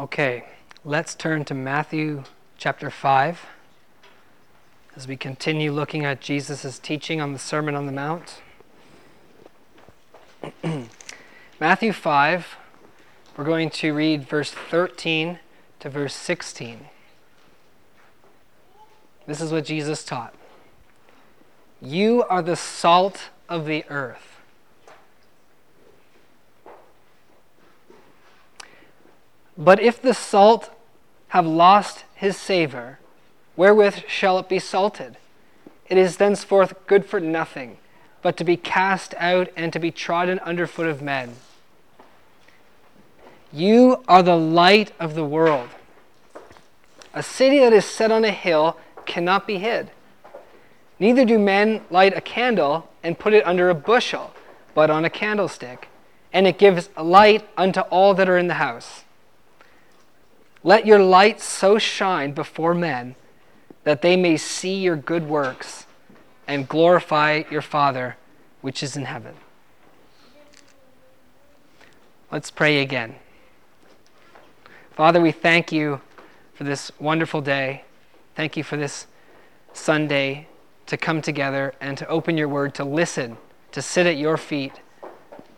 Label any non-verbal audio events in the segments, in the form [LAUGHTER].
Okay, let's turn to Matthew chapter 5 as we continue looking at Jesus' teaching on the Sermon on the Mount. [CLEARS THROAT] Matthew 5, we're going to read verse 13 to verse 16. This is what Jesus taught You are the salt of the earth. But if the salt have lost his savor, wherewith shall it be salted? It is thenceforth good for nothing, but to be cast out and to be trodden under foot of men. You are the light of the world. A city that is set on a hill cannot be hid. Neither do men light a candle and put it under a bushel, but on a candlestick, and it gives light unto all that are in the house. Let your light so shine before men that they may see your good works and glorify your Father which is in heaven. Let's pray again. Father, we thank you for this wonderful day. Thank you for this Sunday to come together and to open your word, to listen, to sit at your feet,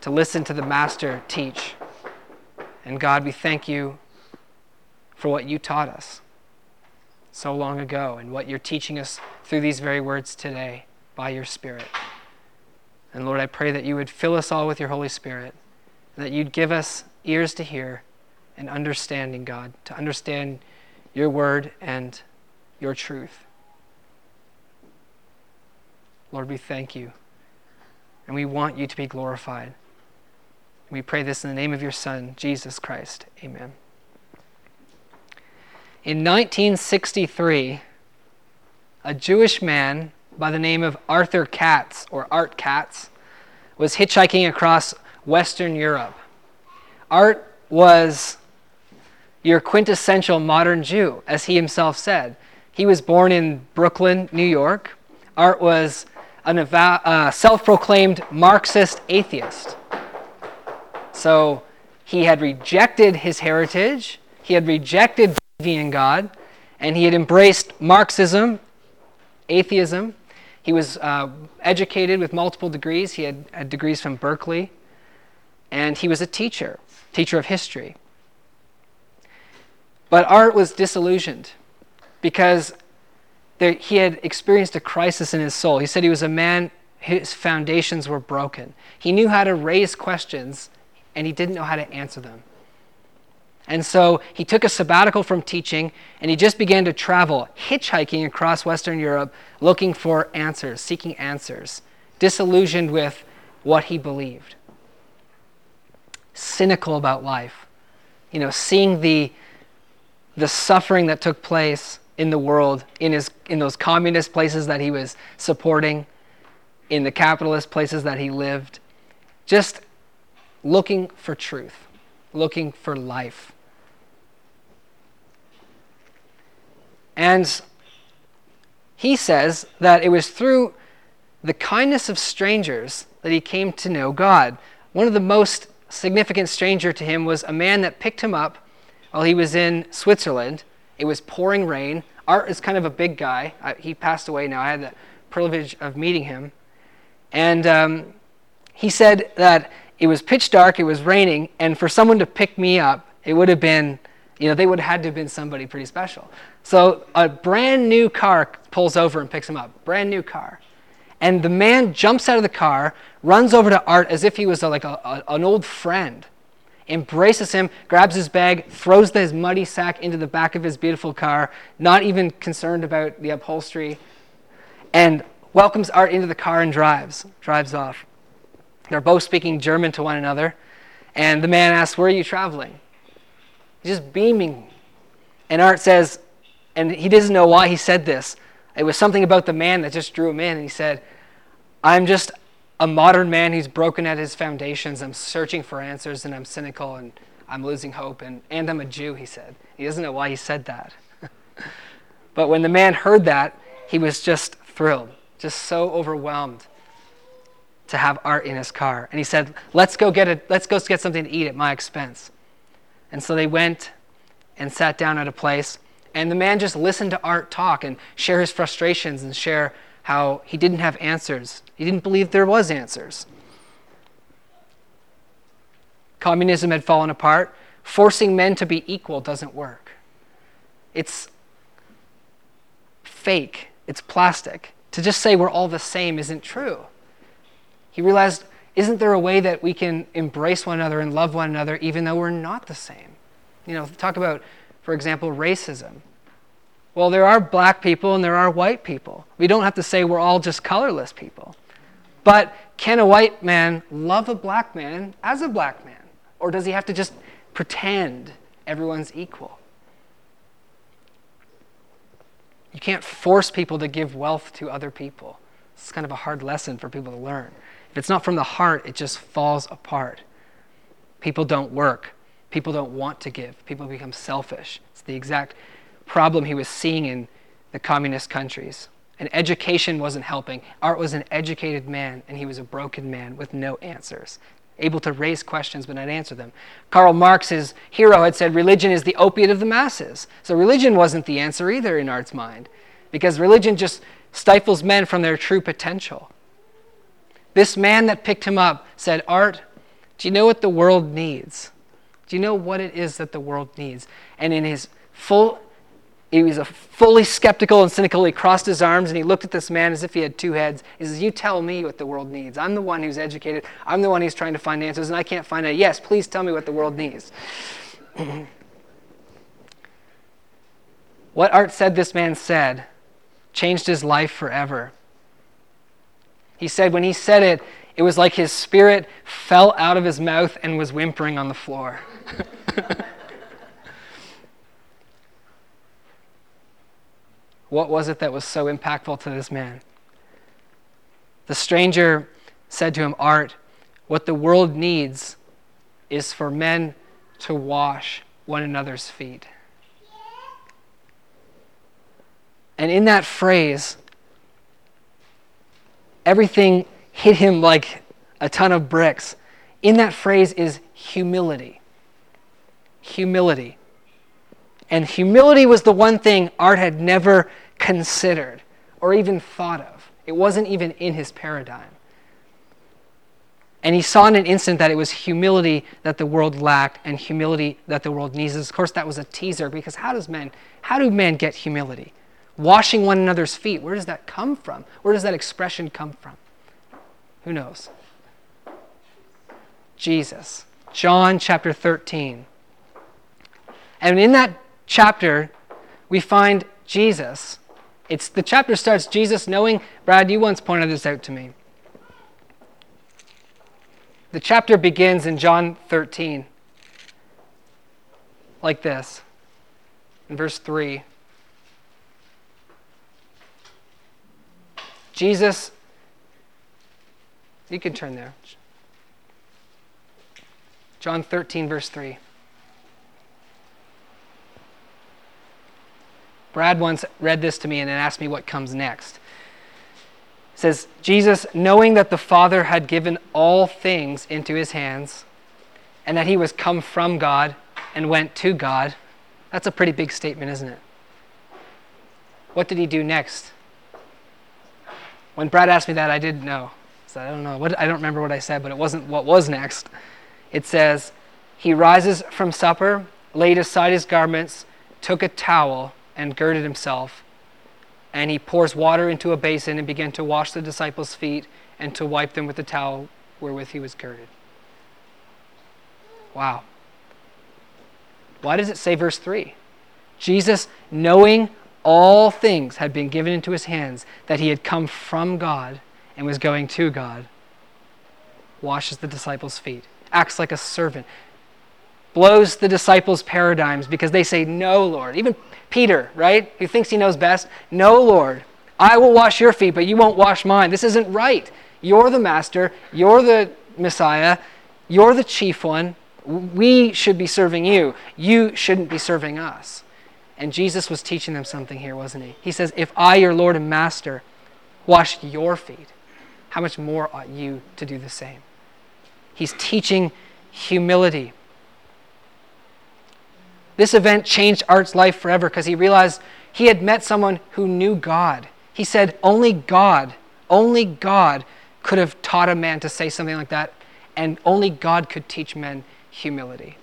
to listen to the Master teach. And God, we thank you for what you taught us so long ago and what you're teaching us through these very words today by your Spirit. And Lord, I pray that you would fill us all with your Holy Spirit, that you'd give us ears to hear and understanding, God, to understand your word and your truth. Lord, we thank you, and we want you to be glorified. We pray this in the name of your Son, Jesus Christ. Amen. In 1963, a Jewish man by the name of Arthur Katz, or Art Katz, was hitchhiking across Western Europe. Art was your quintessential modern Jew, as he himself said. He was born in Brooklyn, New York. Art was a uh, self proclaimed Marxist atheist. So he had rejected his heritage, he had rejected in God, and he had embraced Marxism, atheism. He was uh, educated with multiple degrees. He had, had degrees from Berkeley, and he was a teacher, teacher of history. But Art was disillusioned because there, he had experienced a crisis in his soul. He said he was a man, his foundations were broken. He knew how to raise questions, and he didn't know how to answer them. And so he took a sabbatical from teaching and he just began to travel, hitchhiking across Western Europe, looking for answers, seeking answers, disillusioned with what he believed. Cynical about life. You know, seeing the, the suffering that took place in the world, in, his, in those communist places that he was supporting, in the capitalist places that he lived, just looking for truth, looking for life. And he says that it was through the kindness of strangers that he came to know God. One of the most significant stranger to him was a man that picked him up while he was in Switzerland. It was pouring rain. Art is kind of a big guy. I, he passed away now. I had the privilege of meeting him. And um, he said that it was pitch dark, it was raining, and for someone to pick me up, it would have been, you know, they would have had to have been somebody pretty special. So a brand new car pulls over and picks him up. Brand new car. And the man jumps out of the car, runs over to Art as if he was a, like a, a, an old friend, embraces him, grabs his bag, throws his muddy sack into the back of his beautiful car, not even concerned about the upholstery, and welcomes Art into the car and drives, drives off. They're both speaking German to one another, and the man asks, Where are you traveling? He's just beaming. And Art says, and he doesn't know why he said this. It was something about the man that just drew him in. And he said, I'm just a modern man who's broken at his foundations. I'm searching for answers and I'm cynical and I'm losing hope. And, and I'm a Jew, he said. He doesn't know why he said that. [LAUGHS] but when the man heard that, he was just thrilled, just so overwhelmed to have art in his car. And he said, Let's go get, a, let's go get something to eat at my expense. And so they went and sat down at a place. And the man just listened to Art talk and share his frustrations and share how he didn't have answers. He didn't believe there was answers. Communism had fallen apart. Forcing men to be equal doesn't work. It's fake. It's plastic. To just say we're all the same isn't true. He realized, isn't there a way that we can embrace one another and love one another even though we're not the same? You know, talk about, for example, racism. Well, there are black people and there are white people. We don't have to say we're all just colorless people. But can a white man love a black man as a black man? Or does he have to just pretend everyone's equal? You can't force people to give wealth to other people. It's kind of a hard lesson for people to learn. If it's not from the heart, it just falls apart. People don't work. People don't want to give. People become selfish. It's the exact problem he was seeing in the communist countries. And education wasn't helping. Art was an educated man, and he was a broken man with no answers, able to raise questions but not answer them. Karl Marx, his hero, had said religion is the opiate of the masses. So religion wasn't the answer either in Art's mind, because religion just stifles men from their true potential. This man that picked him up said, Art, do you know what the world needs? Do you know what it is that the world needs? And in his full he was a fully skeptical and cynical. He crossed his arms and he looked at this man as if he had two heads. He says, You tell me what the world needs. I'm the one who's educated. I'm the one who's trying to find answers, and I can't find it. Yes, please tell me what the world needs. [CLEARS THROAT] what Art said this man said changed his life forever. He said, when he said it, it was like his spirit fell out of his mouth and was whimpering on the floor. [LAUGHS] What was it that was so impactful to this man? The stranger said to him, Art, what the world needs is for men to wash one another's feet. And in that phrase, everything hit him like a ton of bricks. In that phrase is humility. Humility. And humility was the one thing Art had never considered or even thought of. It wasn't even in his paradigm. And he saw in an instant that it was humility that the world lacked and humility that the world needs. Of course, that was a teaser because how does men, how do men get humility? Washing one another's feet. Where does that come from? Where does that expression come from? Who knows? Jesus. John chapter 13. And in that chapter, we find Jesus it's the chapter starts Jesus knowing, Brad, you once pointed this out to me. The chapter begins in John 13 like this. In verse 3. Jesus, you can turn there. John 13, verse 3. Brad once read this to me and then asked me what comes next. It says, Jesus, knowing that the Father had given all things into his hands, and that he was come from God and went to God, that's a pretty big statement, isn't it? What did he do next? When Brad asked me that, I didn't know. So I don't know. What, I don't remember what I said, but it wasn't what was next. It says, He rises from supper, laid aside his garments, took a towel, and girded himself. And he pours water into a basin and began to wash the disciples' feet and to wipe them with the towel wherewith he was girded. Wow. Why does it say verse 3? Jesus, knowing all things had been given into his hands, that he had come from God and was going to God, washes the disciples' feet, acts like a servant, blows the disciples' paradigms because they say, No, Lord. Even Peter, right? Who thinks he knows best. No, Lord. I will wash your feet, but you won't wash mine. This isn't right. You're the master. You're the Messiah. You're the chief one. We should be serving you. You shouldn't be serving us. And Jesus was teaching them something here, wasn't he? He says, If I, your Lord and Master, wash your feet, how much more ought you to do the same? He's teaching humility. This event changed Art's life forever because he realized he had met someone who knew God. He said, Only God, only God could have taught a man to say something like that, and only God could teach men humility.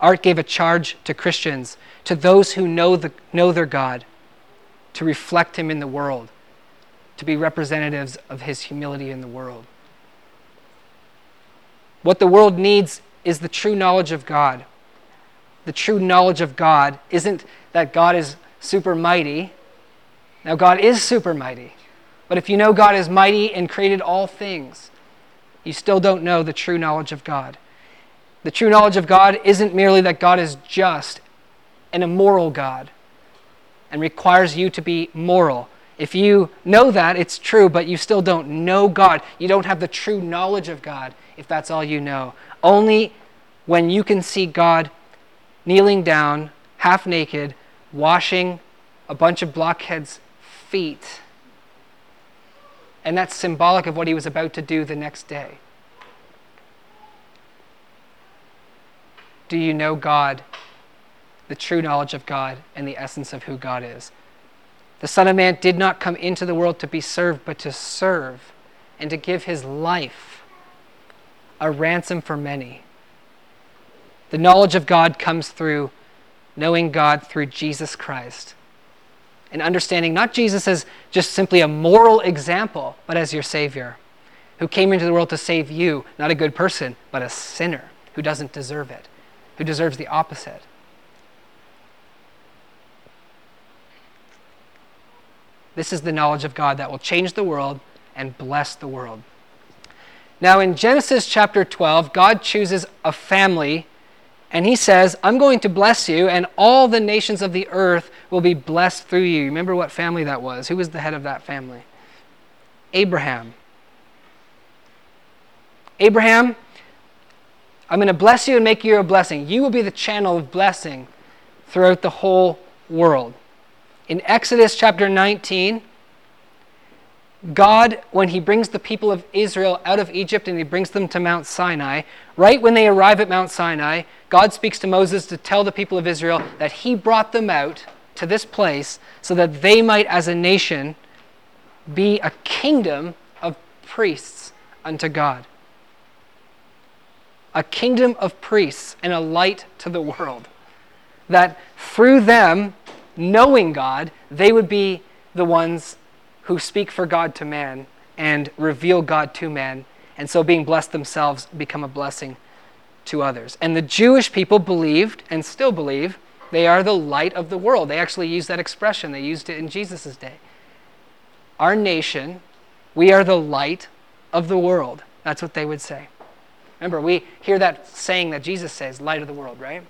Art gave a charge to Christians, to those who know, the, know their God, to reflect him in the world, to be representatives of his humility in the world. What the world needs is the true knowledge of God. The true knowledge of God isn't that God is super mighty. Now, God is super mighty. But if you know God is mighty and created all things, you still don't know the true knowledge of God. The true knowledge of God isn't merely that God is just and a moral God and requires you to be moral. If you know that, it's true, but you still don't know God. You don't have the true knowledge of God if that's all you know. Only when you can see God kneeling down, half naked, washing a bunch of blockheads' feet. And that's symbolic of what he was about to do the next day. Do you know God, the true knowledge of God, and the essence of who God is? The Son of Man did not come into the world to be served, but to serve and to give his life a ransom for many. The knowledge of God comes through knowing God through Jesus Christ and understanding not Jesus as just simply a moral example, but as your Savior, who came into the world to save you, not a good person, but a sinner who doesn't deserve it who deserves the opposite. This is the knowledge of God that will change the world and bless the world. Now, in Genesis chapter 12, God chooses a family and he says, I'm going to bless you, and all the nations of the earth will be blessed through you. Remember what family that was? Who was the head of that family? Abraham. Abraham I'm going to bless you and make you a blessing. You will be the channel of blessing throughout the whole world. In Exodus chapter 19, God, when he brings the people of Israel out of Egypt and he brings them to Mount Sinai, right when they arrive at Mount Sinai, God speaks to Moses to tell the people of Israel that he brought them out to this place so that they might, as a nation, be a kingdom of priests unto God a kingdom of priests and a light to the world. That through them, knowing God, they would be the ones who speak for God to man and reveal God to man, and so being blessed themselves become a blessing to others. And the Jewish people believed and still believe they are the light of the world. They actually used that expression, they used it in Jesus' day. Our nation, we are the light of the world. That's what they would say. Remember, we hear that saying that Jesus says, light of the world, right?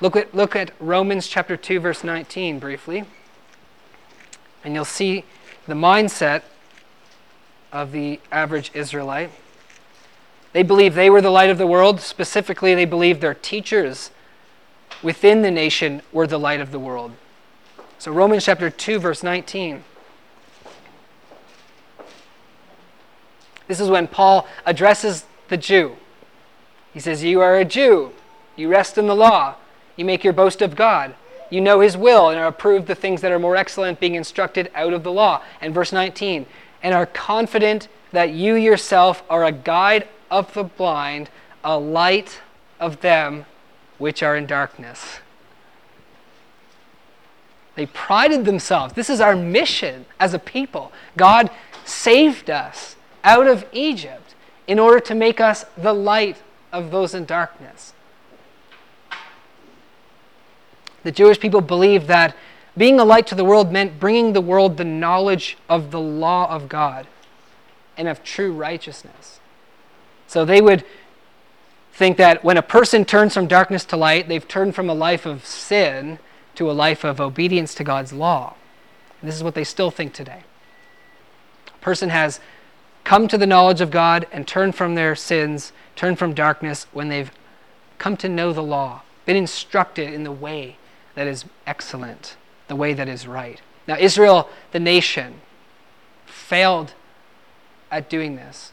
Look at, look at Romans chapter 2, verse 19 briefly. And you'll see the mindset of the average Israelite. They believe they were the light of the world. Specifically, they believed their teachers within the nation were the light of the world. So, Romans chapter 2, verse 19. This is when Paul addresses the Jew. He says, You are a Jew. You rest in the law. You make your boast of God. You know his will and are approved the things that are more excellent, being instructed out of the law. And verse 19, and are confident that you yourself are a guide of the blind, a light of them which are in darkness. They prided themselves. This is our mission as a people. God saved us out of Egypt in order to make us the light of those in darkness. The Jewish people believed that being a light to the world meant bringing the world the knowledge of the law of God and of true righteousness. So they would think that when a person turns from darkness to light, they've turned from a life of sin to a life of obedience to God's law. And this is what they still think today. A person has come to the knowledge of God and turn from their sins, turn from darkness when they've come to know the law, been instructed in the way that is excellent, the way that is right. Now, Israel, the nation, failed at doing this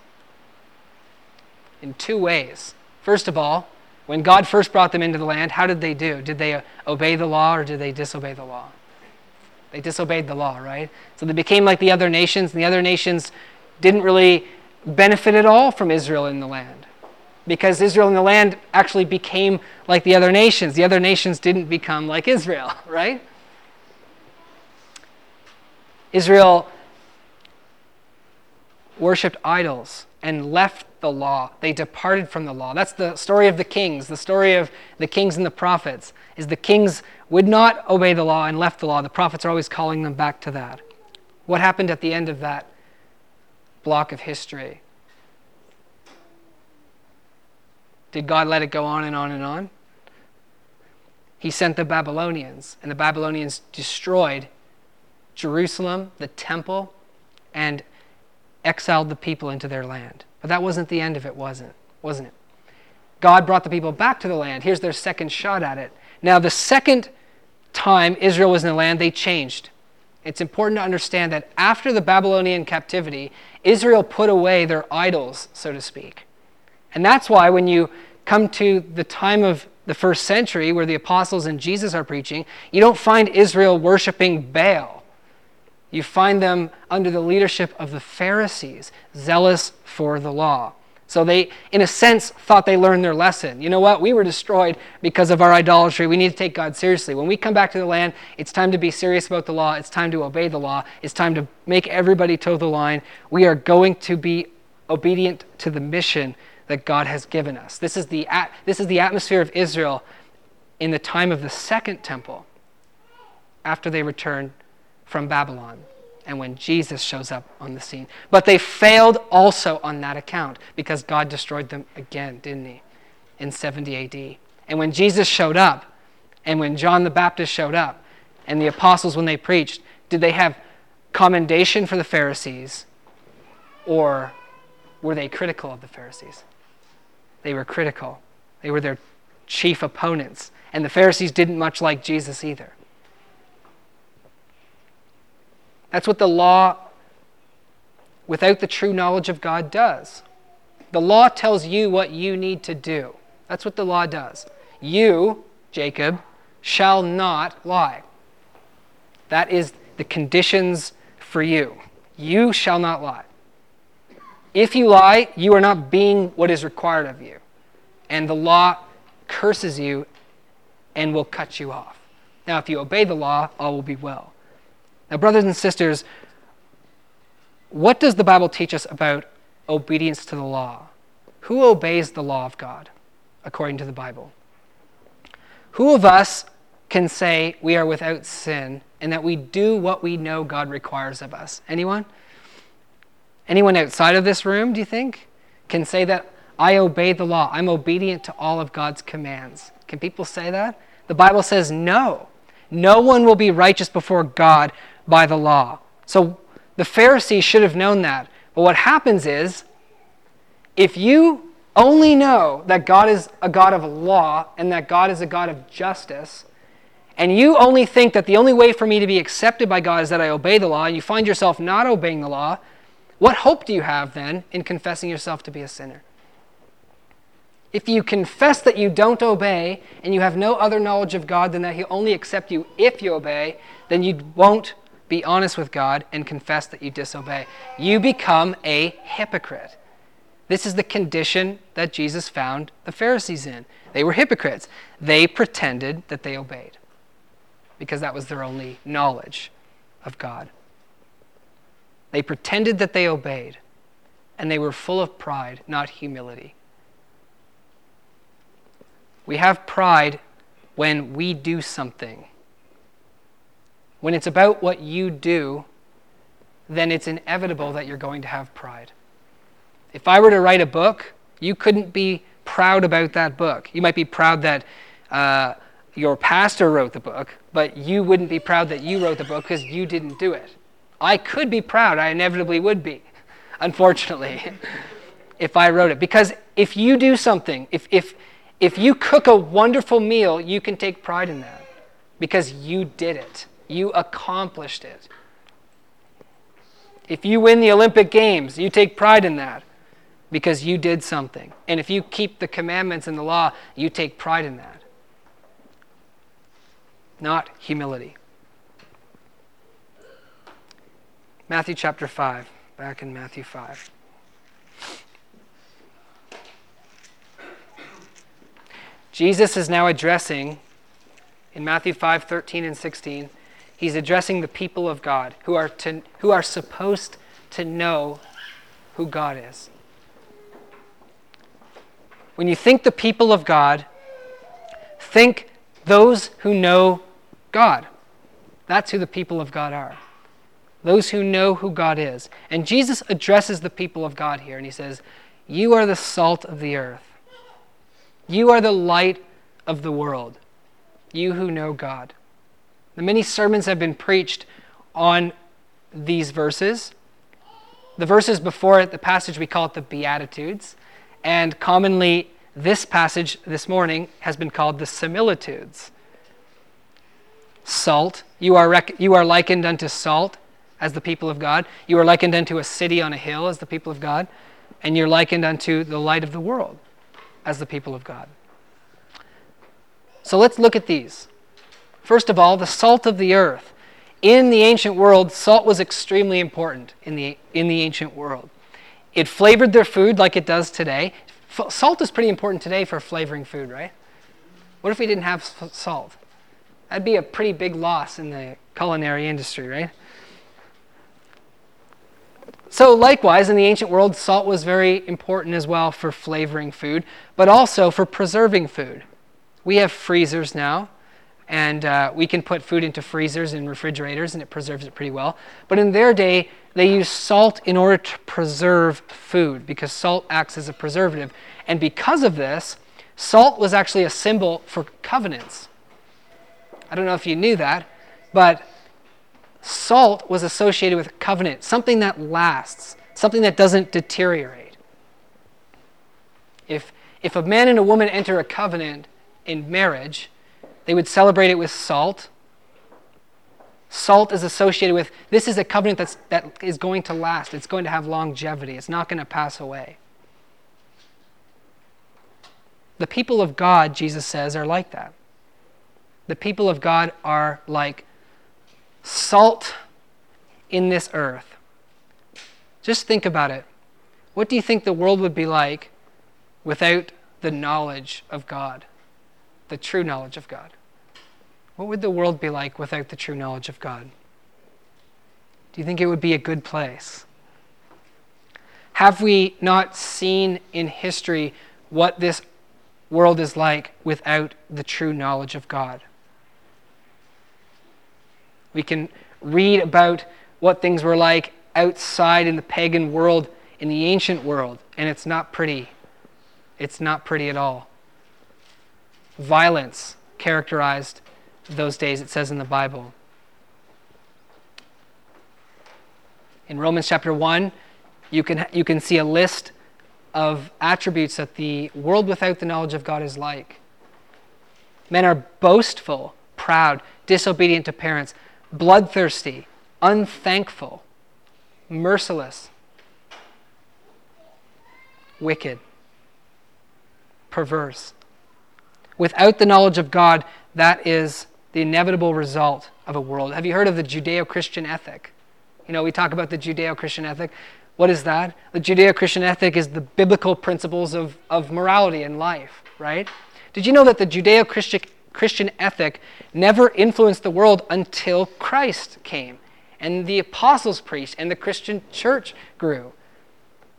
in two ways. First of all, When God first brought them into the land, how did they do? Did they uh, obey the law or did they disobey the law? They disobeyed the law, right? So they became like the other nations, and the other nations didn't really benefit at all from Israel in the land. Because Israel in the land actually became like the other nations. The other nations didn't become like Israel, [LAUGHS] right? Israel worshiped idols and left the law. They departed from the law. That's the story of the kings. The story of the kings and the prophets is the kings would not obey the law and left the law. The prophets are always calling them back to that. What happened at the end of that block of history? Did God let it go on and on and on? He sent the Babylonians, and the Babylonians destroyed Jerusalem, the temple, and exiled the people into their land. But that wasn't the end of it, wasn't, wasn't it? God brought the people back to the land. Here's their second shot at it. Now, the second time Israel was in the land, they changed. It's important to understand that after the Babylonian captivity, Israel put away their idols, so to speak. And that's why when you come to the time of the first century, where the apostles and Jesus are preaching, you don't find Israel worshiping Baal. You find them under the leadership of the Pharisees, zealous for the law. So they, in a sense, thought they learned their lesson. You know what? We were destroyed because of our idolatry. We need to take God seriously. When we come back to the land, it's time to be serious about the law. It's time to obey the law. It's time to make everybody toe the line. We are going to be obedient to the mission that God has given us. This is the, this is the atmosphere of Israel in the time of the second temple after they returned from Babylon and when Jesus shows up on the scene. But they failed also on that account because God destroyed them again, didn't he? In 70 AD. And when Jesus showed up, and when John the Baptist showed up, and the apostles, when they preached, did they have commendation for the Pharisees or were they critical of the Pharisees? They were critical. They were their chief opponents. And the Pharisees didn't much like Jesus either. That's what the law, without the true knowledge of God, does. The law tells you what you need to do. That's what the law does. You, Jacob, shall not lie. That is the conditions for you. You shall not lie. If you lie, you are not being what is required of you. And the law curses you and will cut you off. Now, if you obey the law, all will be well. Now, brothers and sisters, what does the Bible teach us about obedience to the law? Who obeys the law of God according to the Bible? Who of us can say we are without sin and that we do what we know God requires of us? Anyone? Anyone outside of this room, do you think, can say that I obey the law? I'm obedient to all of God's commands. Can people say that? The Bible says no. No one will be righteous before God by the law. So the Pharisees should have known that. But what happens is, if you only know that God is a God of law and that God is a God of justice, and you only think that the only way for me to be accepted by God is that I obey the law, and you find yourself not obeying the law, what hope do you have then in confessing yourself to be a sinner? If you confess that you don't obey and you have no other knowledge of God than that He'll only accept you if you obey, then you won't be honest with God and confess that you disobey. You become a hypocrite. This is the condition that Jesus found the Pharisees in. They were hypocrites. They pretended that they obeyed because that was their only knowledge of God. They pretended that they obeyed, and they were full of pride, not humility. We have pride when we do something when it's about what you do, then it's inevitable that you're going to have pride. If I were to write a book, you couldn't be proud about that book. You might be proud that uh, your pastor wrote the book, but you wouldn't be proud that you wrote the book because you didn't do it. I could be proud. I inevitably would be, [LAUGHS] unfortunately, [LAUGHS] if I wrote it. Because if you do something, if, if, if you cook a wonderful meal, you can take pride in that because you did it. You accomplished it. If you win the Olympic Games, you take pride in that because you did something. And if you keep the commandments and the law, you take pride in that. Not humility. Matthew chapter 5, back in Matthew 5. Jesus is now addressing in Matthew 5 13 and 16, he's addressing the people of God who are, to, who are supposed to know who God is. When you think the people of God, think those who know God. That's who the people of God are. Those who know who God is. And Jesus addresses the people of God here, and he says, You are the salt of the earth. You are the light of the world. You who know God. The many sermons have been preached on these verses. The verses before it, the passage, we call it the Beatitudes. And commonly, this passage this morning has been called the similitudes. Salt, you are, rec- you are likened unto salt as the people of God. You are likened unto a city on a hill as the people of God. And you're likened unto the light of the world as the people of God. So let's look at these. First of all, the salt of the earth. In the ancient world, salt was extremely important in the, in the ancient world. It flavored their food like it does today. Salt is pretty important today for flavoring food, right? What if we didn't have salt? That'd be a pretty big loss in the culinary industry, right? So, likewise, in the ancient world, salt was very important as well for flavoring food, but also for preserving food. We have freezers now, and uh, we can put food into freezers and refrigerators, and it preserves it pretty well. But in their day, they used salt in order to preserve food because salt acts as a preservative. And because of this, salt was actually a symbol for covenants. I don't know if you knew that, but salt was associated with covenant, something that lasts, something that doesn't deteriorate. If, if a man and a woman enter a covenant in marriage, they would celebrate it with salt. Salt is associated with this is a covenant that's, that is going to last, it's going to have longevity, it's not going to pass away. The people of God, Jesus says, are like that. The people of God are like salt in this earth. Just think about it. What do you think the world would be like without the knowledge of God, the true knowledge of God? What would the world be like without the true knowledge of God? Do you think it would be a good place? Have we not seen in history what this world is like without the true knowledge of God? We can read about what things were like outside in the pagan world, in the ancient world, and it's not pretty. It's not pretty at all. Violence characterized those days, it says in the Bible. In Romans chapter 1, you can, you can see a list of attributes that the world without the knowledge of God is like. Men are boastful, proud, disobedient to parents, bloodthirsty, unthankful, merciless, wicked, perverse. Without the knowledge of God, that is the inevitable result of a world. Have you heard of the Judeo Christian ethic? You know, we talk about the Judeo Christian ethic. What is that? The Judeo Christian ethic is the biblical principles of, of morality and life, right? Did you know that the Judeo Christian ethic never influenced the world until Christ came and the apostles preached and the Christian church grew.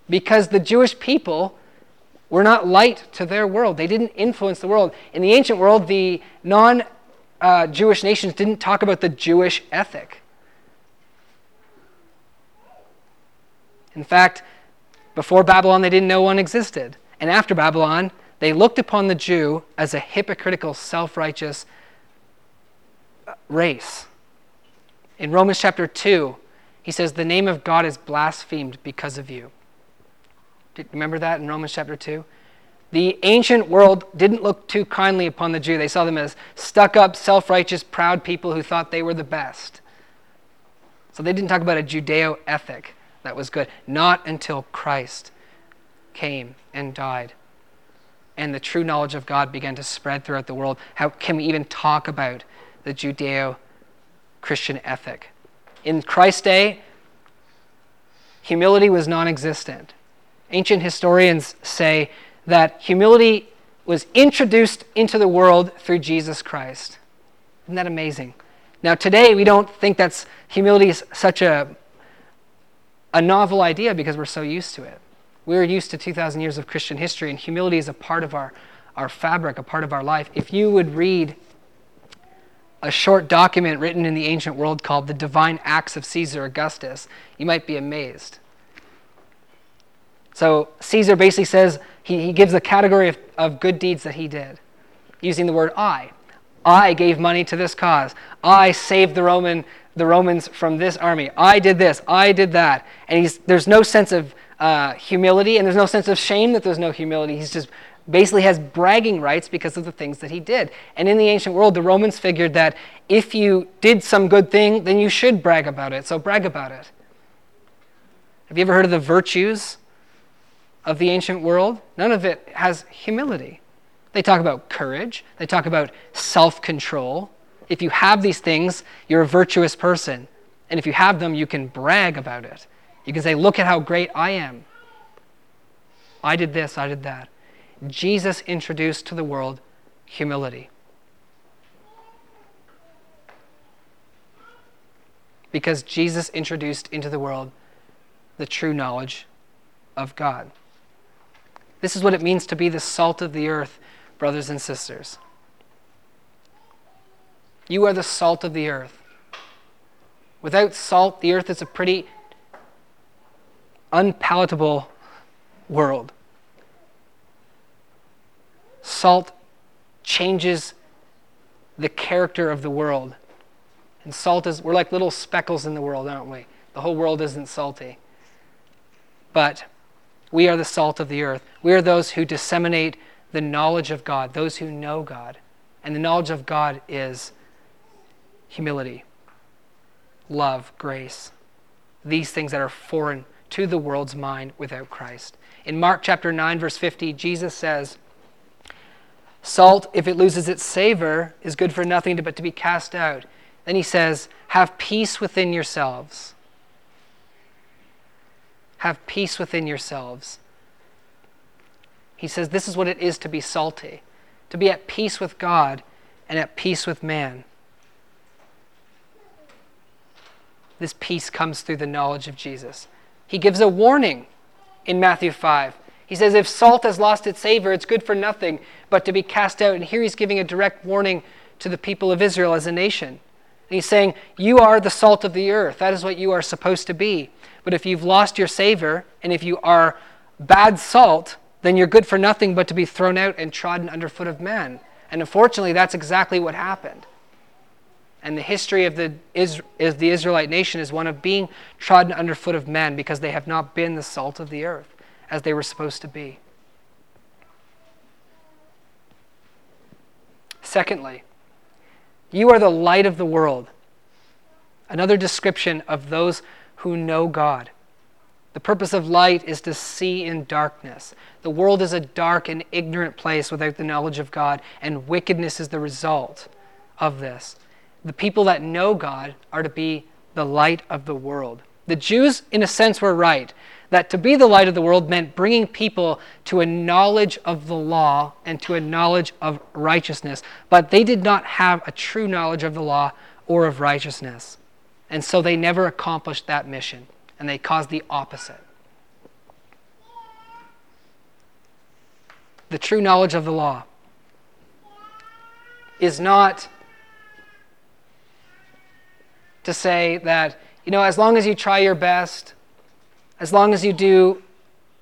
Because the Jewish people were not light to their world, they didn't influence the world. In the ancient world, the non uh, Jewish nations didn't talk about the Jewish ethic. In fact, before Babylon, they didn't know one existed. And after Babylon, they looked upon the Jew as a hypocritical, self righteous uh, race. In Romans chapter 2, he says, The name of God is blasphemed because of you. Remember that in Romans chapter 2? The ancient world didn't look too kindly upon the Jew. They saw them as stuck up, self righteous, proud people who thought they were the best. So they didn't talk about a Judeo ethic that was good. Not until Christ. came and died. And the true knowledge of God began to spread throughout the world. How can we even talk about the Judeo Christian ethic? In Christ's day, humility was non existent. Ancient historians say that humility was introduced into the world through Jesus Christ. Isn't that amazing? Now, today, we don't think that's humility is such a, a novel idea because we're so used to it. We're used to 2,000 years of Christian history, and humility is a part of our, our fabric, a part of our life. If you would read a short document written in the ancient world called The Divine Acts of Caesar Augustus, you might be amazed. So Caesar basically says, he, he gives a category of, of good deeds that he did, using the word I. I gave money to this cause. I saved the Roman the Romans from this army. I did this. I did that. And there's no sense of uh, humility, and there's no sense of shame that there's no humility. He's just basically has bragging rights because of the things that he did. And in the ancient world, the Romans figured that if you did some good thing, then you should brag about it. So brag about it. Have you ever heard of the virtues of the ancient world? None of it has humility. They talk about courage, they talk about self control. If you have these things, you're a virtuous person. And if you have them, you can brag about it. You can say, Look at how great I am. I did this, I did that. Jesus introduced to the world humility. Because Jesus introduced into the world the true knowledge of God. This is what it means to be the salt of the earth, brothers and sisters. You are the salt of the earth. Without salt, the earth is a pretty unpalatable world. Salt changes the character of the world. And salt is, we're like little speckles in the world, aren't we? The whole world isn't salty. But we are the salt of the earth. We are those who disseminate the knowledge of God, those who know God. And the knowledge of God is humility, love, grace, these things that are foreign to the world's mind without Christ. In Mark chapter 9, verse 50, Jesus says, Salt, if it loses its savor, is good for nothing but to be cast out. Then he says, Have peace within yourselves. Have peace within yourselves. He says, This is what it is to be salty, to be at peace with God and at peace with man. This peace comes through the knowledge of Jesus. He gives a warning in Matthew 5. He says, If salt has lost its savor, it's good for nothing but to be cast out. And here he's giving a direct warning to the people of Israel as a nation. And he's saying, You are the salt of the earth. That is what you are supposed to be. But if you've lost your savor, and if you are bad salt, then you're good for nothing but to be thrown out and trodden underfoot of men. And unfortunately, that's exactly what happened. And the history of the, is the Israelite nation is one of being trodden underfoot of men because they have not been the salt of the earth as they were supposed to be. Secondly, you are the light of the world. Another description of those who know God. The purpose of light is to see in darkness. The world is a dark and ignorant place without the knowledge of God, and wickedness is the result of this the people that know God are to be the light of the world. The Jews, in a sense, were right that to be the light of the world meant bringing people to a knowledge of the law and to a knowledge of righteousness. But they did not have a true knowledge of the law or of righteousness. And so they never accomplished that mission, and they caused the opposite. The true knowledge of the law is not to say that, you know, as long as you try your best, as long as you do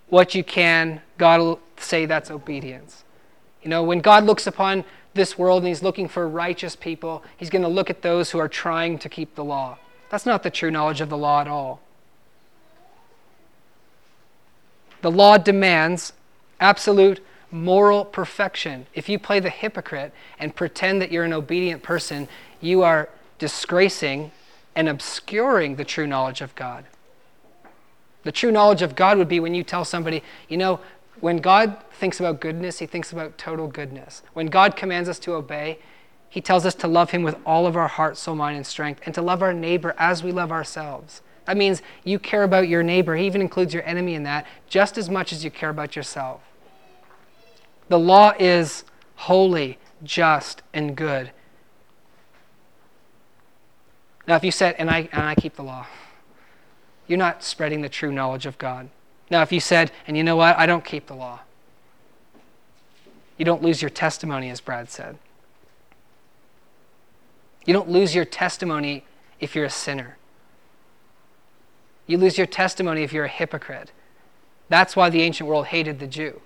what you can, God will say that's obedience. You know, when God looks upon this world and He's looking for righteous people, He's going to look at those who are trying to keep the law. That's not the true knowledge of the law at all. The law demands absolute moral perfection. If you play the hypocrite and pretend that you're an obedient person, you are disgracing and obscuring the true knowledge of God. The true knowledge of God would be when you tell somebody, you know, When God thinks about goodness, he thinks about total goodness. When God commands us to obey, he tells us to love him with all of our heart, soul, mind, and strength, and to love our neighbor as we love ourselves. That means you care about your neighbor. He even includes your enemy in that, just as much as you care about yourself. The law is holy, just, and good. Now, if you said, and I, and I keep the law, you're not spreading the true knowledge of God. Now, if you said, and you know what, I don't keep the law, you don't lose your testimony, as Brad said. You don't lose your testimony if you're a sinner. You lose your testimony if you're a hypocrite. That's why the ancient world hated the Jew,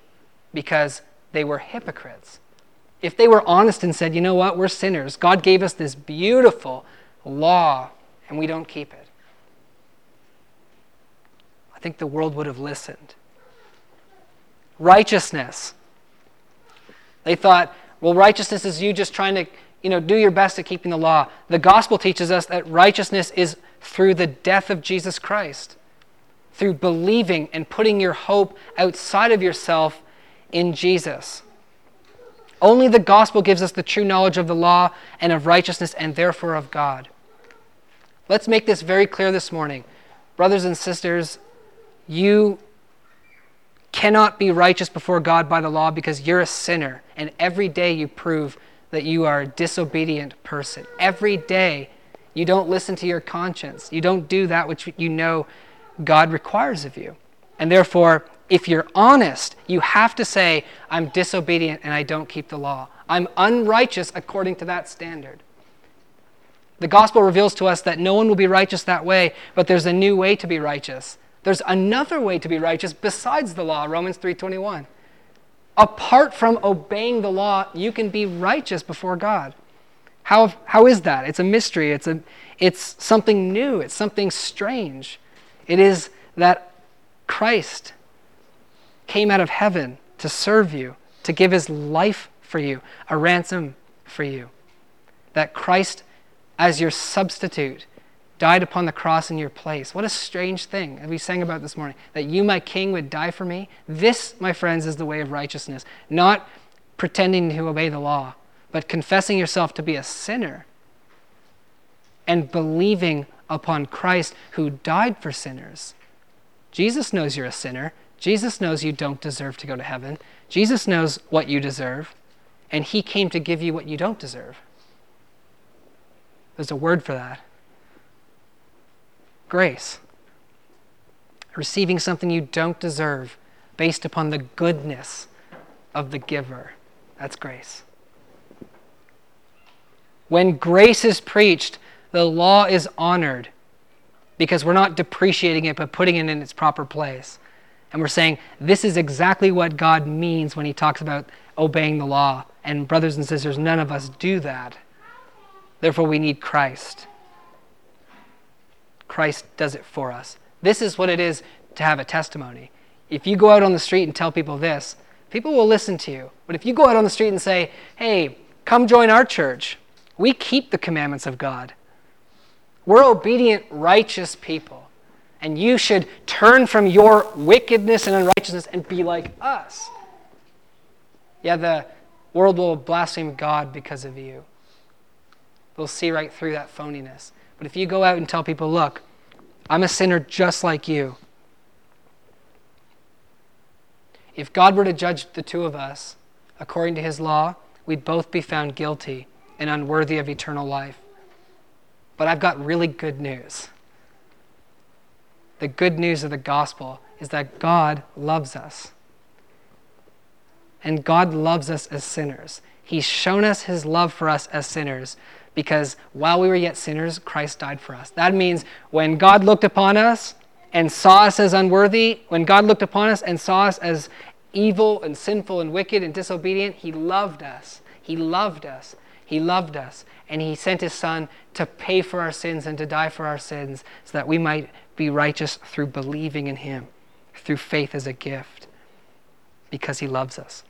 because they were hypocrites. If they were honest and said, you know what, we're sinners, God gave us this beautiful law and we don't keep it, I think the world would have listened. Righteousness. They thought, well, righteousness is you just trying to, you know, do your best at keeping the law. The gospel teaches us that righteousness is through the death of Jesus Christ, through believing and putting your hope outside of yourself in Jesus. Only the gospel gives us the true knowledge of the law and of righteousness and therefore of God. Let's make this very clear this morning. Brothers and sisters, you cannot be righteous before God by the law because you're a sinner, and every day you prove that you are a disobedient person. Every day you don't listen to your conscience. You don't do that which you know God requires of you. And therefore, if you're honest, you have to say, I'm disobedient and I don't keep the law. I'm unrighteous according to that standard. The gospel reveals to us that no one will be righteous that way, but there's a new way to be righteous. There's another way to be righteous besides the law, Romans 3:21. Apart from obeying the law, you can be righteous before God. How, how is that? It's a mystery. It's, a, it's something new. It's something strange. It is that Christ came out of heaven to serve you, to give his life for you, a ransom for you. That Christ, as your substitute, died upon the cross in your place. What a strange thing, we sang about this morning, that you, my king, would die for me. This, my friends, is the way of righteousness, not pretending to obey the law, but confessing yourself to be a sinner and believing upon Christ who died for sinners. Jesus knows you're a sinner. Jesus knows you don't deserve to go to heaven. Jesus knows what you deserve, and He came to give you what you don't deserve. There's a word for that grace. Receiving something you don't deserve based upon the goodness of the giver. That's grace. When grace is preached, the law is honored because we're not depreciating it but putting it in its proper place. And we're saying this is exactly what God means when he talks about obeying the law. And, brothers and sisters, none of us do that. Therefore, we need Christ. Christ does it for us. This is what it is to have a testimony. If you go out on the street and tell people this, people will listen to you. But if you go out on the street and say, hey, come join our church, we keep the commandments of God. We're obedient, righteous people and you should turn from your wickedness and unrighteousness and be like us. Yeah, the world will blaspheme God because of you. They'll see right through that phoniness. But if you go out and tell people, look, I'm a sinner just like you. If God were to judge the two of us according to his law, we'd both be found guilty and unworthy of eternal life. But I've got really good news the good news of the gospel is that God loves us. And God loves us as sinners. He's shown us his love for us as sinners because while we were yet sinners, Christ died for us. That means when God looked upon us and saw us as unworthy, when God looked upon us and saw us as evil and sinful and wicked and disobedient, he loved us. He loved us. He loved us. And he sent his son to pay for our sins and to die for our sins so that we might be righteous through believing in Him, through faith as a gift, because He loves us.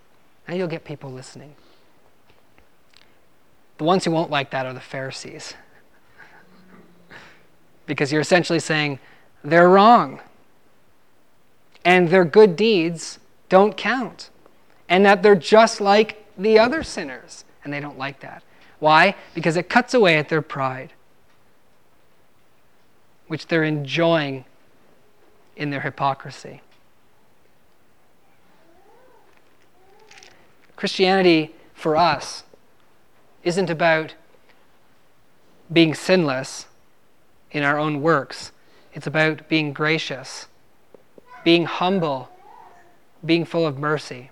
And you'll get people listening. The ones who won't like that are the Pharisees. because you're essentially saying they're wrong. And their good deeds don't count and that they're just like the other sinners. And they don't like that. Why? Because it cuts away at their pride, which they're enjoying in their hypocrisy. Christianity for us isn't about being sinless in our own works. It's about being gracious, being humble, being full of mercy.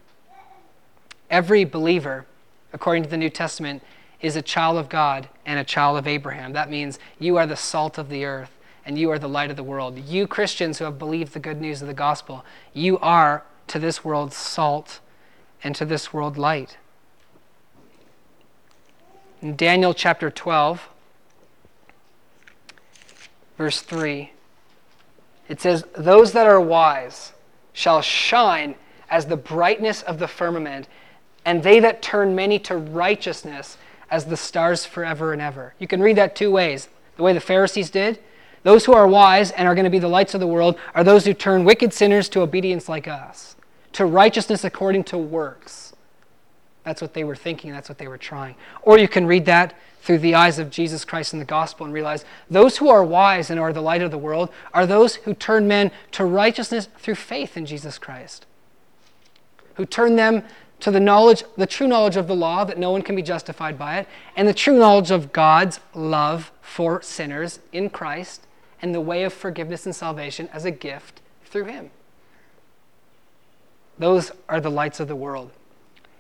Every believer, according to the New Testament, is a child of God and a child of Abraham. That means you are the salt of the earth and you are the light of the world. You Christians who have believed the good news of the gospel, you are to this world salt and to this world light. In Daniel chapter 12, verse 3, it says, Those that are wise shall shine as the brightness of the firmament, and they that turn many to righteousness as the stars forever and ever. You can read that two ways. The way the Pharisees did, those who are wise and are going to be the lights of the world are those who turn wicked sinners to obedience like us, to righteousness according to works. That's what they were thinking, that's what they were trying. Or you can read that through the eyes of Jesus Christ in the gospel and realize those who are wise and are the light of the world are those who turn men to righteousness through faith in Jesus Christ, who turn them to the knowledge, the true knowledge of the law, that no one can be justified by it, and the true knowledge of God's love for sinners in Christ and the way of forgiveness and salvation as a gift through Him. Those are the lights of the world.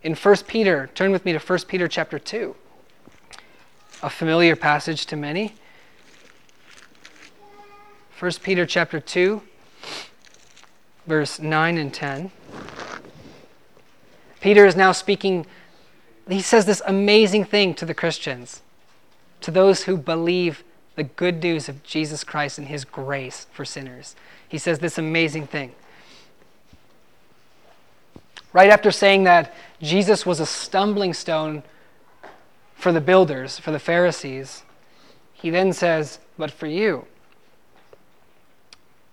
In 1 Peter, turn with me to 1 Peter chapter 2, a familiar passage to many. 1 Peter chapter 2, verse 9 and 10. Peter is now speaking, he says this amazing thing to the Christians, to those who believe the good news of Jesus Christ and his grace for sinners. He says this amazing thing. Right after saying that Jesus was a stumbling stone for the builders, for the Pharisees, he then says, But for you,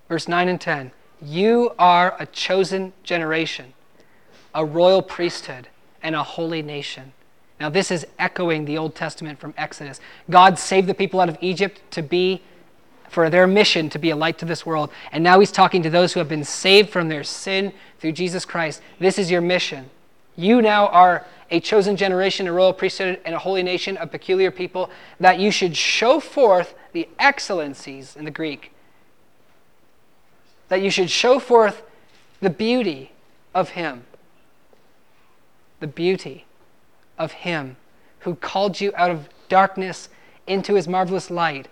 verse 9 and 10, you are a chosen generation a royal priesthood, and a holy nation. Now, this is echoing the Old Testament from Exodus. God saved the people out of Egypt to be, for their mission to be a light to this world. And now he's talking to those who have been saved from their sin through Jesus Christ. This is your mission. You now are a chosen generation, a royal priesthood, and a holy nation, a peculiar people, that you should show forth the excellencies in the Greek. That you should show forth the beauty of Him the beauty of Him who called you out of darkness into His marvelous light.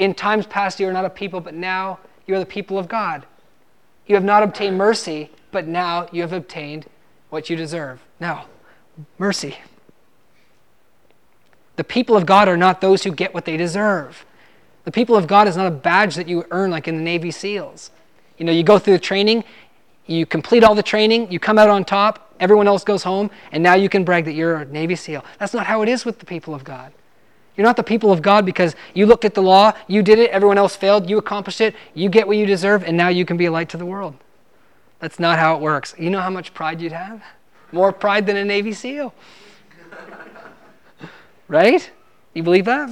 In times past, you were not a people, but now you are the people of God. You have not obtained mercy, but now you have obtained what you deserve. Now, mercy. The people of God are not those who get what they deserve. The people of God is not a badge that you earn like in the Navy SEALs. You know, you go through the training, you complete all the training, you come out on top, everyone else goes home, and now you can brag that you're a Navy SEAL. That's not how it is with the people of God. You're not the people of God because you looked at the law, you did it, everyone else failed, you accomplished it, you get what you deserve, and now you can be a light to the world. That's not how it works. You know how much pride you'd have? More pride than a Navy SEAL. [LAUGHS] right? You believe that?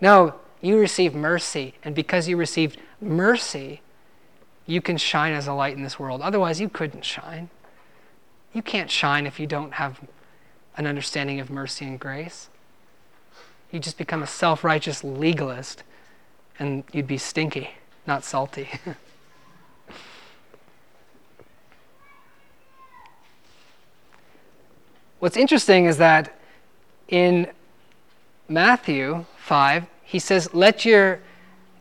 No, you receive mercy, and because you received mercy, you can shine as a light in this world. Otherwise, you couldn't shine. You can't shine if you don't have an understanding of mercy and grace. You just become a self righteous legalist and you'd be stinky, not salty. [LAUGHS] What's interesting is that in Matthew 5, he says, Let your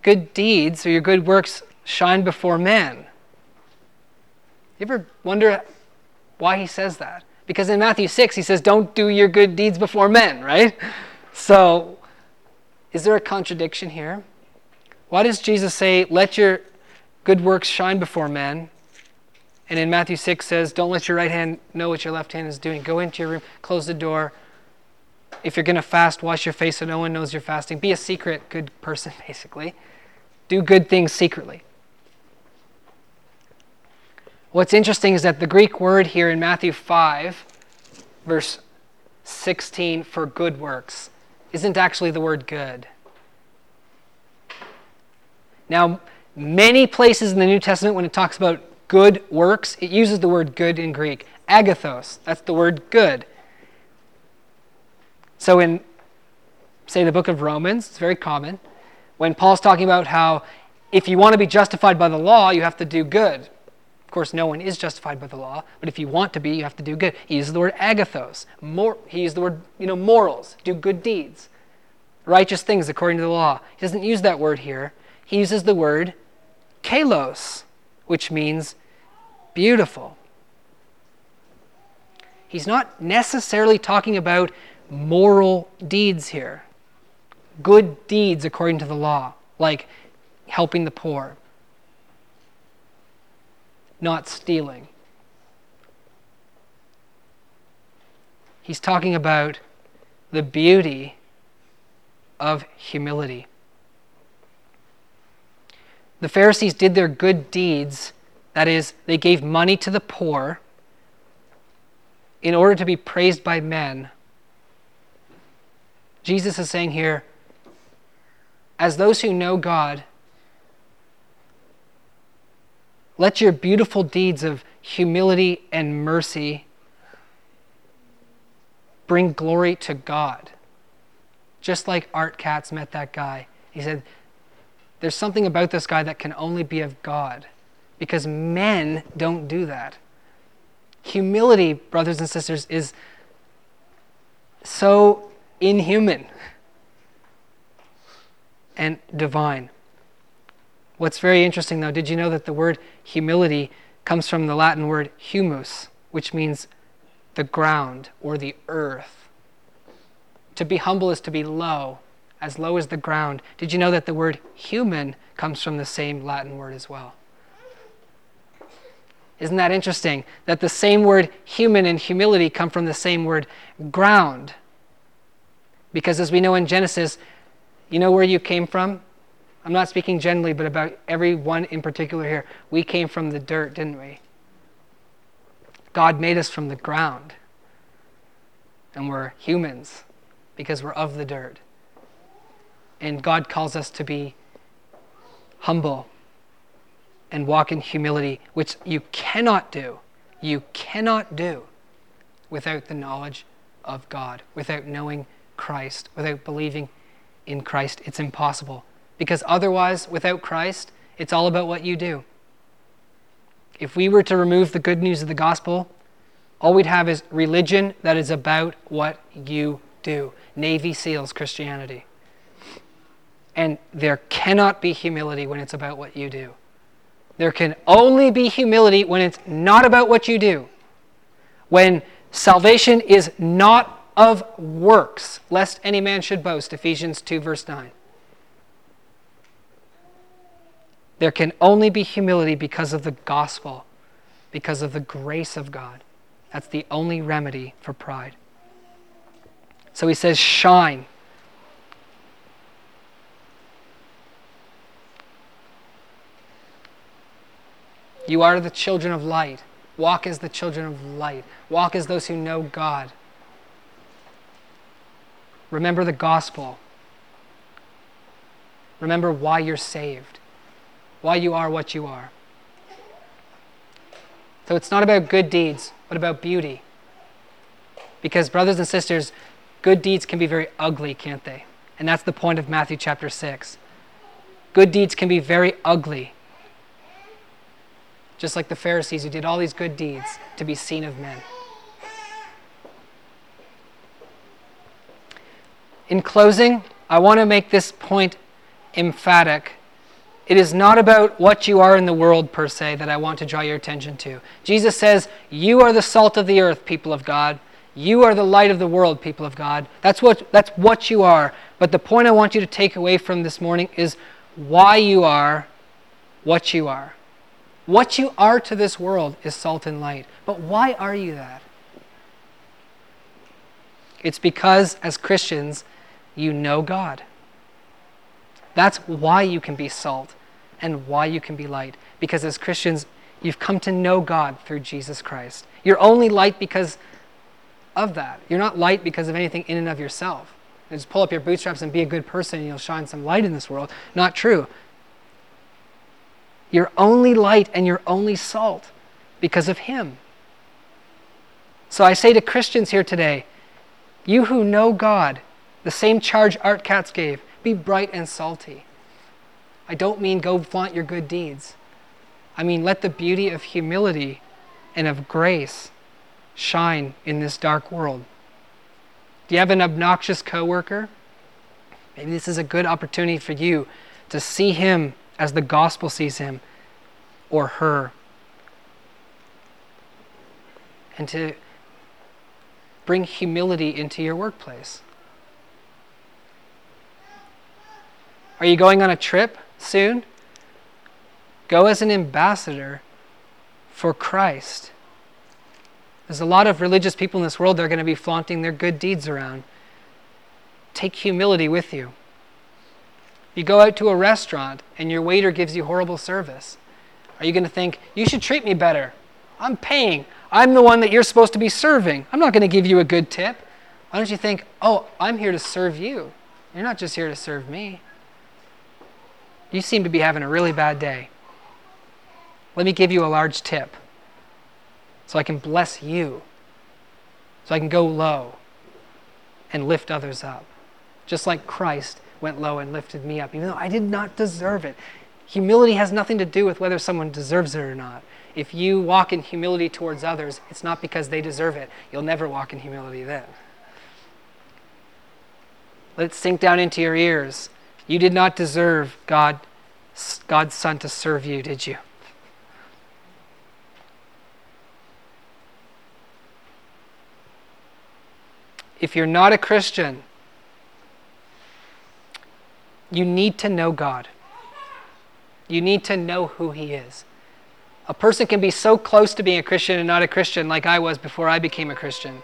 good deeds or your good works shine before men. You ever wonder why he says that. Because in Matthew 6, he says, Don't do your good deeds before men, right? So, is there a contradiction here? Why does Jesus say, Let your good works shine before men? And in Matthew 6 says, Don't let your right hand know what your left hand is doing. Go into your room, close the door. If you're going to fast, wash your face so no one knows you're fasting. Be a secret good person, [LAUGHS] basically. Do good things secretly. What's interesting is that the Greek word here in Matthew 5, verse 16, for good works, isn't actually the word good. Now, many places in the New Testament, when it talks about good works, it uses the word good in Greek. Agathos, that's the word good. So, in, say, the book of Romans, it's very common, when Paul's talking about how if you want to be justified by the law, you have to do good. Course, no one is justified by the law, but if you want to be, you have to do good. He uses the word agathos. Mor- he uses the word, you know, morals, do good deeds, righteous things according to the law. He doesn't use that word here. He uses the word kalos, which means beautiful. He's not necessarily talking about moral deeds here, good deeds according to the law, like helping the poor, not stealing. He's talking about the beauty of humility. The Pharisees did their good deeds, that is, they gave money to the poor in order to be praised by men. Jesus is saying here, as those who know God, let your beautiful deeds of humility and mercy bring glory to God. Just like Art Katz met that guy. He said, there's something about this guy that can only be of God because men don't do that. Humility, brothers and sisters, is so inhuman and divine. What's very interesting, though, did you know that the word humility comes from the Latin word humus, which means the ground or the earth? To be humble is to be low, as low as the ground. Did you know that the word human comes from the same Latin word as well? Isn't that interesting? That the same word human and humility come from the same word ground. Because as we know in Genesis, you know where you came from? I'm not speaking generally, but about every one in particular here. We came from the dirt, didn't we? God made us from the ground. And we're humans because we're of the dirt. And God calls us to be humble and walk in humility, which you cannot do. You cannot do without the knowledge of God, without knowing Christ, without believing in Christ. It's impossible. Because otherwise, without Christ, it's all about what you do. If we were to remove the good news of the gospel, all we'd have is religion that is about what you do. Navy SEALs Christianity. And there cannot be humility when it's about what you do. There can only be humility when it's not about what you do. When salvation is not of works, lest any man should boast. Ephesians 2, verse 9. There can only be humility because of the gospel, because of the grace of God. That's the only remedy for pride. So he says, shine. You are the children of light. Walk as the children of light. Walk as those who know God. Remember the gospel. Remember why you're saved, why you are what you are. So it's not about good deeds, but about beauty. Because, brothers and sisters, good deeds can be very ugly, can't they? And that's the point of Matthew chapter 6. Good deeds can be very ugly just like the Pharisees who did all these good deeds to be seen of men. In closing, I want to make this point emphatic. It is not about what you are in the world per se that I want to draw your attention to. Jesus says, You are the salt of the earth, people of God. You are the light of the world, people of God. That's what, that's what you are. But the point I want you to take away from this morning is why you are what you are. What you are to this world is salt and light. But why are you that? It's because, as Christians, you know God. That's why you can be salt and why you can be light. Because as Christians, You've come to know God through Jesus Christ. You're only light because of that. You're not light because of anything in and of yourself. Just pull up your bootstraps and be a good person and you'll shine some light in this world. Not true. You're only light and you're only salt because of Him. So I say to Christians here today, you who know God, the same charge Art Katz gave, be bright and salty. I don't mean go flaunt your good deeds. I mean, let the beauty of humility and of grace shine in this dark world. Do you have an obnoxious coworker? Maybe this is a good opportunity for you to see him as the gospel sees him or her. And to bring humility into your workplace. Are you going on a trip soon? Go as an ambassador for Christ. There's a lot of religious people in this world that are going to be flaunting their good deeds around. Take humility with you. You go out to a restaurant and your waiter gives you horrible service. Are you going to think, you should treat me better? I'm paying. I'm the one that you're supposed to be serving. I'm not going to give you a good tip. Why don't you think, oh, I'm here to serve you? You're not just here to serve me. You seem to be having a really bad day. Let me give you a large tip so I can bless you, so I can go low and lift others up. Just like Christ went low and lifted me up, even though I did not deserve it. Humility has nothing to do with whether someone deserves it or not. If you walk in humility towards others, it's not because they deserve it. You'll never walk in humility then. Let it sink down into your ears. You did not deserve God, God's Son to serve you, did you? if you're not a Christian, you need to know God. You need to know who He is. A person can be so close to being a Christian and not a Christian, like I was before I became a Christian.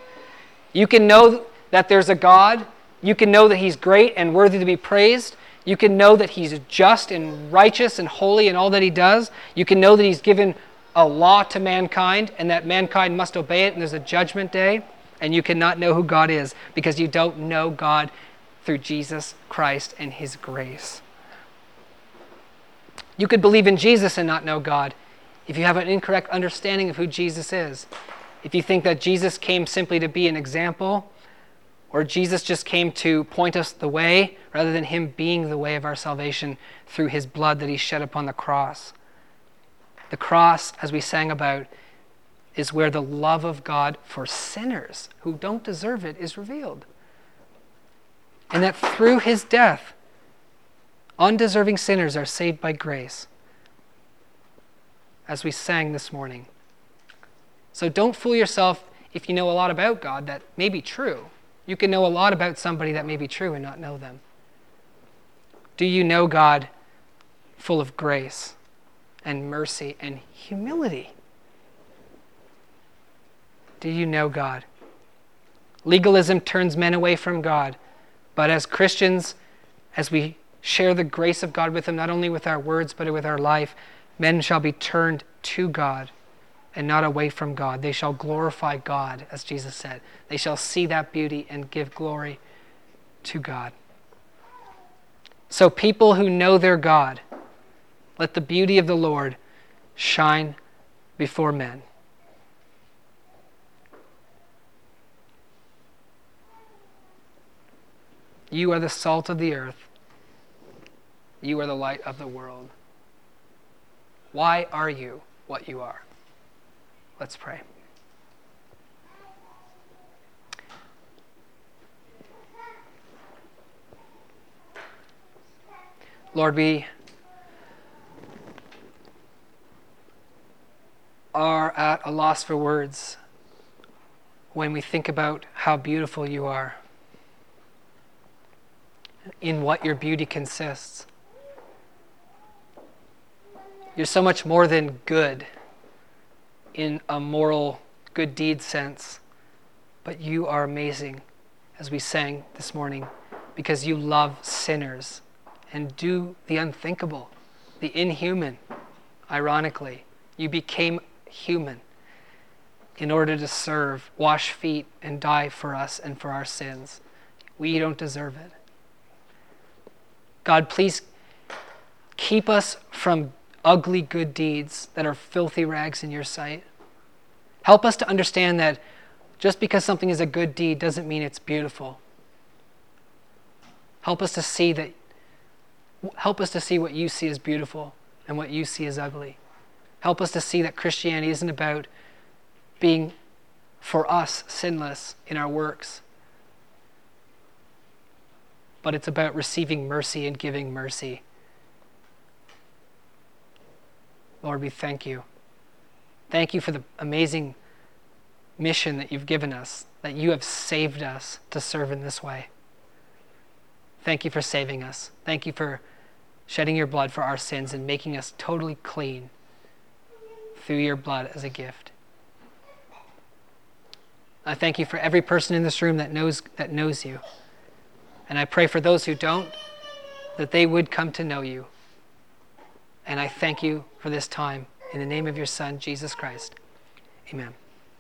You can know that there's a God. You can know that He's great and worthy to be praised. You can know that He's just and righteous and holy in all that He does. You can know that He's given a law to mankind and that mankind must obey it and there's a judgment day and you cannot know who God is because you don't know God through Jesus Christ and His grace. You could believe in Jesus and not know God if you have an incorrect understanding of who Jesus is. If you think that Jesus came simply to be an example, or Jesus just came to point us the way rather than Him being the way of our salvation through His blood that He shed upon the cross. The cross, as we sang about, is where the love of God for sinners who don't deserve it is revealed. And that through his death, undeserving sinners are saved by grace, as we sang this morning. So don't fool yourself if you know a lot about God that may be true. You can know a lot about somebody that may be true and not know them. Do you know God full of grace and mercy and humility? Do you know God? Legalism turns men away from God. But as Christians, as we share the grace of God with them, not only with our words, but with our life, men shall be turned to God and not away from God. They shall glorify God, as Jesus said. They shall see that beauty and give glory to God. So, people who know their God, let the beauty of the Lord shine before men. You are the salt of the earth. You are the light of the world. Why are you what you are? Let's pray. Lord, we are at a loss for words when we think about how beautiful you are in what your beauty consists. You're so much more than good in a moral good deed sense, but you are amazing, as we sang this morning, because you love sinners and do the unthinkable, the inhuman, ironically. You became human in order to serve, wash feet, and die for us and for our sins. We don't deserve it. God, please keep us from ugly good deeds that are filthy rags in your sight. Help us to understand that just because something is a good deed doesn't mean it's beautiful. Help us to see that help us to see what you see as beautiful and what you see as ugly. Help us to see that Christianity isn't about being for us sinless in our works, but it's about receiving mercy and giving mercy. Lord, we thank you. Thank you for the amazing mission that you've given us, that you have saved us to serve in this way. Thank you for saving us. Thank you for shedding your blood for our sins and making us totally clean through your blood as a gift. I thank you for every person in this room that knows that knows you. And I pray for those who don't that they would come to know you. And I thank you for this time in the name of your son Jesus Christ. Amen.